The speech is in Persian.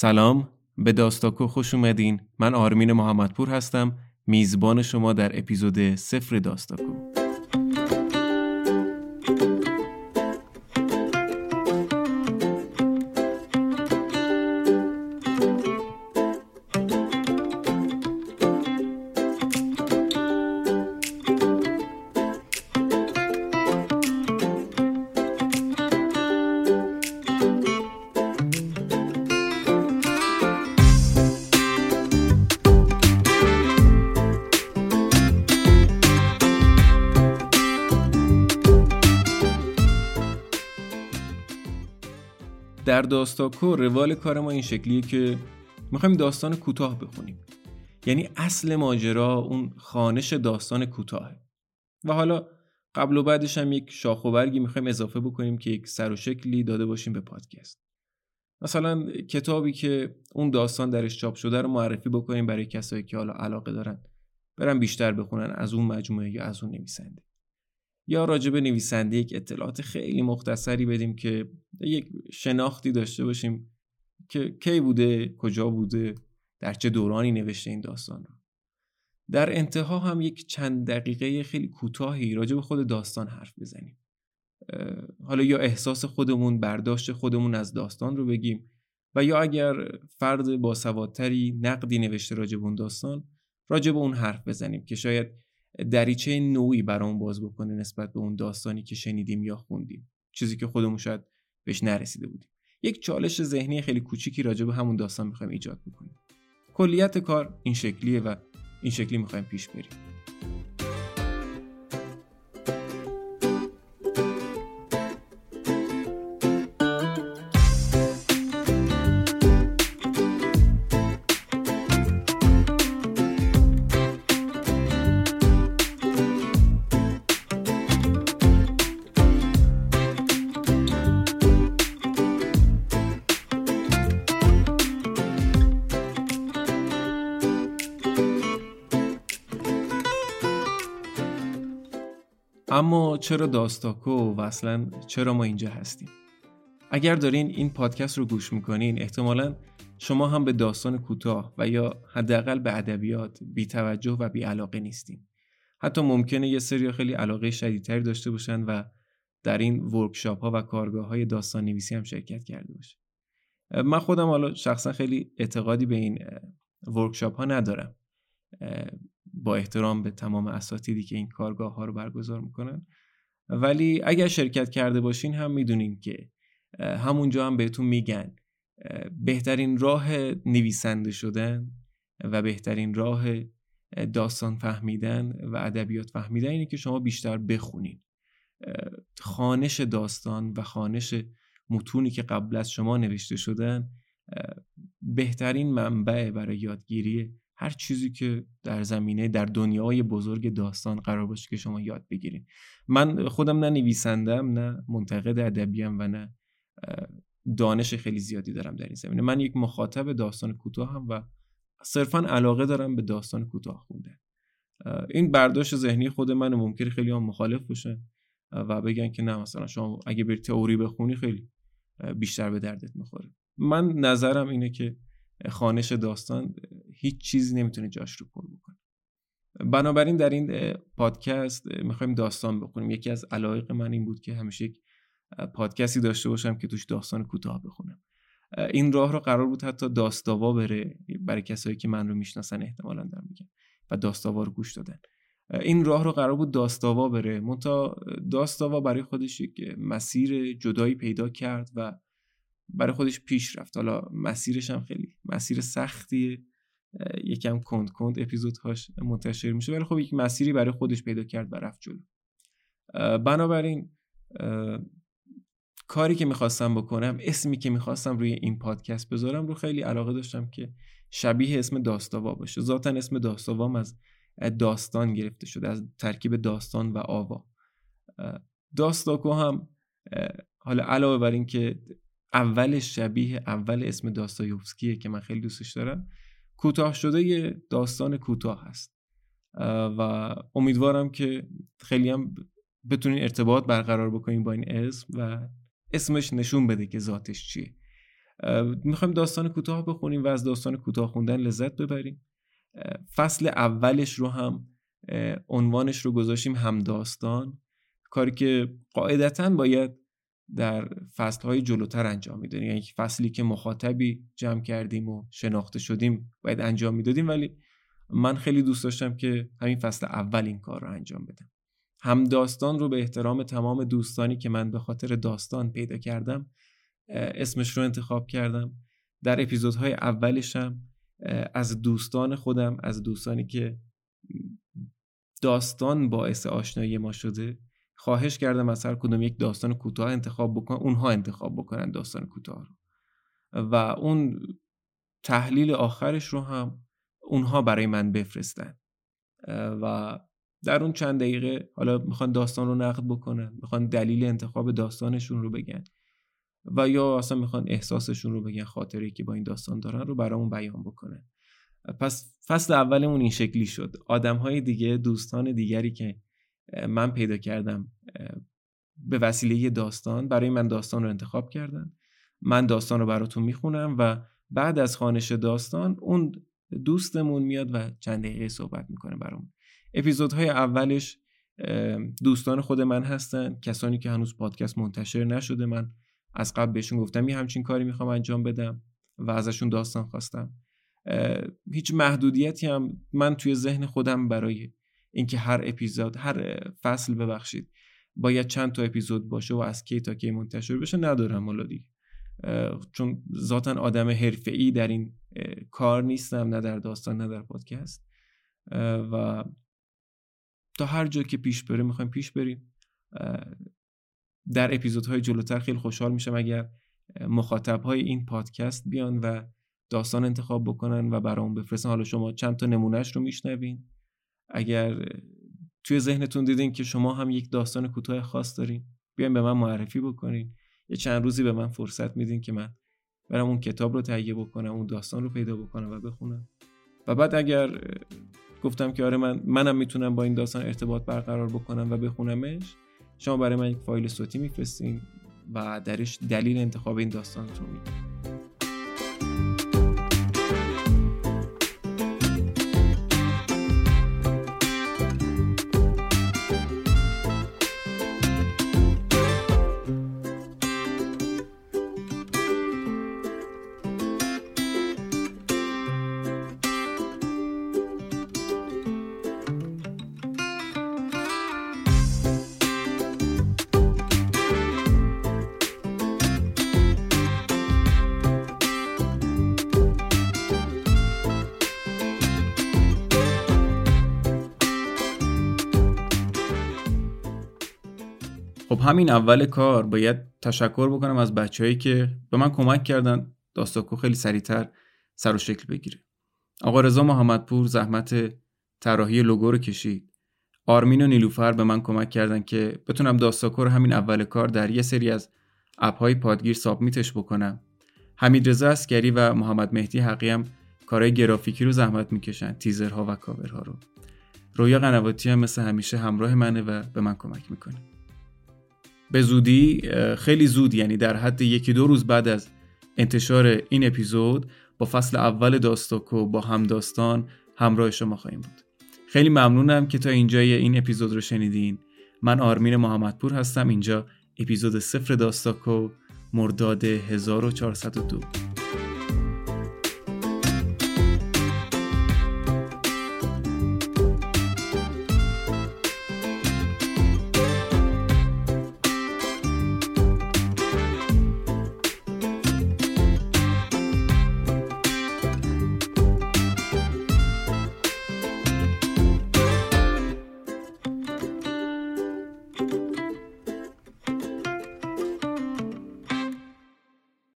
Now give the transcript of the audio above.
سلام به داستاکو خوش اومدین. من آرمین محمدپور هستم. میزبان شما در اپیزود سفر داستاکو. در داستاکو روال کار ما این شکلیه که می‌خوایم داستان کوتاه بخونیم. یعنی اصل ماجرا اون خانش داستان کوتاهه. و حالا قبل و بعدش هم یک شاخ و برگی می‌خوایم اضافه بکنیم که یک سر و شکلی داده باشیم به پادکست. مثلا کتابی که اون داستان درش چاپ شده رو معرفی بکنیم برای کسایی که حالا علاقه دارن. برن بیشتر بخونن از اون مجموعه یا از اون نویسنده. یا راجب نویسنده یک اطلاعات خیلی مختصری بدیم که یک شناختی داشته باشیم که کی بوده کجا بوده در چه دورانی نوشته این داستان رو. در انتها هم یک چند دقیقه خیلی کوتاهی راجع به خود داستان حرف بزنیم. حالا یا احساس خودمون برداشت خودمون از داستان رو بگیم و یا اگر فرد باسوادتری نقدی نوشته راجع به اون داستان راجع به اون حرف بزنیم که شاید دریچه نوعی برام باز بکنه نسبت به اون داستانی که شنیدیم یا خوندیم. چیزی که خودمون شاید بهش نرسیده بودیم. یک چالش ذهنی خیلی کوچیکی راجع به همون داستان می‌خوایم ایجاد بکنیم. کلیت کار این شکلیه و این شکلی می‌خوایم پیش بریم. اما چرا داستاکو و اصلا چرا ما اینجا هستیم؟ اگر دارین این پادکست رو گوش می‌کنین احتمالا شما هم به داستان کوتاه و یا حداقل به ادبیات بی توجه و بی علاقه نیستین. حتی ممکنه یه سری خیلی علاقه شدیدتری داشته باشن و در این ورکشاپ ها و کارگاه های داستان نویسی هم شرکت کرده باشه. من خودم حالا شخصا خیلی اعتقادی به این ورکشاپ ها ندارم. با احترام به تمام اساتیدی که این کارگاه ها رو برگزار می‌کنن. ولی اگر شرکت کرده باشین هم می‌دونین که همونجا هم بهتون میگن بهترین راه نویسنده شدن و بهترین راه داستان فهمیدن و ادبیات فهمیدن اینه که شما بیشتر بخونین. خانش داستان و خانش متونی که قبل از شما نوشته شدن بهترین منبع برای یادگیری هر چیزی که در زمینه در دنیای بزرگ داستان قرار باشه که شما یاد بگیرین. من خودم نه نویسندم نه منتقد ادبیم و نه دانش خیلی زیادی دارم در این زمینه. من یک مخاطب داستان کوتاه هم و صرفا علاقه دارم به داستان کوتاه خوندن. این برداشت ذهنی خود من ممکنه خیلی هم مخالف باشه و بگن که نه مثلا شما اگه بری تئوری بخونی خیلی بیشتر به دردت می‌خوره. من نظرم اینه که خانش داستان هیچ چیزی نمی‌تونه جاش رو پر بکنه. بنابراین در این پادکست می‌خوایم داستان بخونیم. یکی از علایق من این بود که همیشه یک پادکستی داشته باشم که توش داستان کوتاه بخونم. این راه رو قرار بود حتی داستاوا بره. برای کسایی که من رو می‌شناسن احتمالا دارم میگم و داستاوا رو گوش دادن. این راه رو قرار بود داستاوا بره. منتها داستاوا برای خودش یک مسیر جدایی پیدا کرد و برای خودش پیش رفت. حالا مسیرش هم خیلی مسیر سختیه یکم کند کند اپیزودهاش منتشر میشه. ولی خب یک مسیری برای خودش پیدا کرد و رفت جلو. بنابراین کاری که می‌خواستم بکنم اسمی که می‌خواستم روی این پادکست بذارم رو خیلی علاقه داشتم که شبیه اسم داستاوا باشه. ذاتا اسم داستاوام از داستان گرفته شده از ترکیب داستان و آوا. داستاکو هم حالا علاوه بر این که اول شبیه اول اسم داستایوفسکیه که من خیلی دوستش دارم. کوتاه شده یه داستان کوتاه هست. و امیدوارم که خیلی هم بتونین ارتباط برقرار بکنین با این اسم و اسمش نشون بده که ذاتش چیه. می‌خوایم داستان کوتاه بخونیم و از داستان کوتاه خوندن لذت ببریم. فصل اولش رو هم عنوانش رو گذاشتیم هم داستان کاری که قاعدتا باید در فصلهای جلوتر انجام می‌دادیم. یعنی فصلی که مخاطبی جمع کردیم و شناخته شدیم باید انجام می‌دادیم. ولی من خیلی دوست داشتم که همین فصل اول این کار رو انجام بدم. هم داستان رو به احترام تمام دوستانی که من به خاطر داستان پیدا کردم اسمش رو انتخاب کردم. در اپیزودهای اولشم از دوستان خودم از دوستانی که داستان باعث آشنایی ما شده خواهش کردم از هر کدوم یک داستان کوتاه انتخاب بکنن اونها انتخاب بکنن داستان کوتاه رو. و اون تحلیل آخرش رو هم اونها برای من بفرستن. و در اون چند دقیقه حالا می‌خوان داستان رو نقد بکنن می‌خوان دلیل انتخاب داستانشون رو بگن و یا اصلا می‌خوان احساسشون رو بگن خاطری که با این داستان دارن رو برامون بیان بکنن. پس فصل اولمون این شکلی شد. آدم های دیگه دوستان دیگری که من پیدا کردم به وسیله داستان برای من داستان رو انتخاب کردن. من داستان رو براتون می‌خونم و بعد از خانش داستان اون دوستمون میاد و چند دقیقه صحبت می‌کنه برامون. اپیزودهای اولش دوستان خود من هستن کسانی که هنوز پادکست منتشر نشده من. از قبل بهشون گفتم یه همچین کاری می‌خوام انجام بدم و ازشون داستان خواستم. هیچ محدودیتی هم من توی ذهن خودم برای اینکه هر اپیزود هر فصل ببخشید باید چند تا اپیزود باشه و از کی تا کی منتشر بشه ندارم مولادی چون ذاتا آدم حرفه‌ای در این کار نیستم نه در داستان نه در پادکست. و تا هر جا که پیش بره می‌خوایم پیش بریم. در اپیزودهای جلوتر خیلی خوشحال میشم اگر مخاطب های این پادکست بیان و داستان انتخاب بکنن و برام بفرستن. حالا شما چند تا نمونهش رو میشنوین. اگر توی ذهنتون دیدین که شما هم یک داستان کوتاه خاص دارین بیاین به من معرفی بکنین. یه چند روزی به من فرصت میدین که من برم اون کتاب رو تهیه بکنم اون داستان رو پیدا بکنم و بخونم. و بعد اگر گفتم که آره من منم می‌تونم با این داستان ارتباط برقرار بکنم و بخونمش شما برای من یک فایل صوتی میفرستین و درش دلیل انتخاب این داستانتون میدین خب همین اول کار باید تشکر بکنم از بچههایی که به من کمک کردن. داستاکو خیلی سریعتر سر و شکل بگیره. آقا رضا محمدپور زحمت طراحی لوگو رو کشید. آرمین و نیلوفر به من کمک کردن که بتونم داستاکو رو همین اول کار در یه سری از اپهای پادگیر سابمیتش بکنم. حمید رضا اسکری و محمد مهدی حقی هم کارهای گرافیکی رو زحمت می‌کشن تیزرها و کاورها رو. رویا قنواتی هم مثل همیشه همراه منه و به من کمک می‌کنه. به زودی خیلی زود یعنی در حد یکی دو روز بعد از انتشار این اپیزود با فصل اول داستاکو با همداستان همراه شما خواهیم بود. خیلی ممنونم که تا اینجای این اپیزود رو شنیدین. من آرمین محمدپور هستم. اینجا اپیزود صفر داستاکو مرداد 1402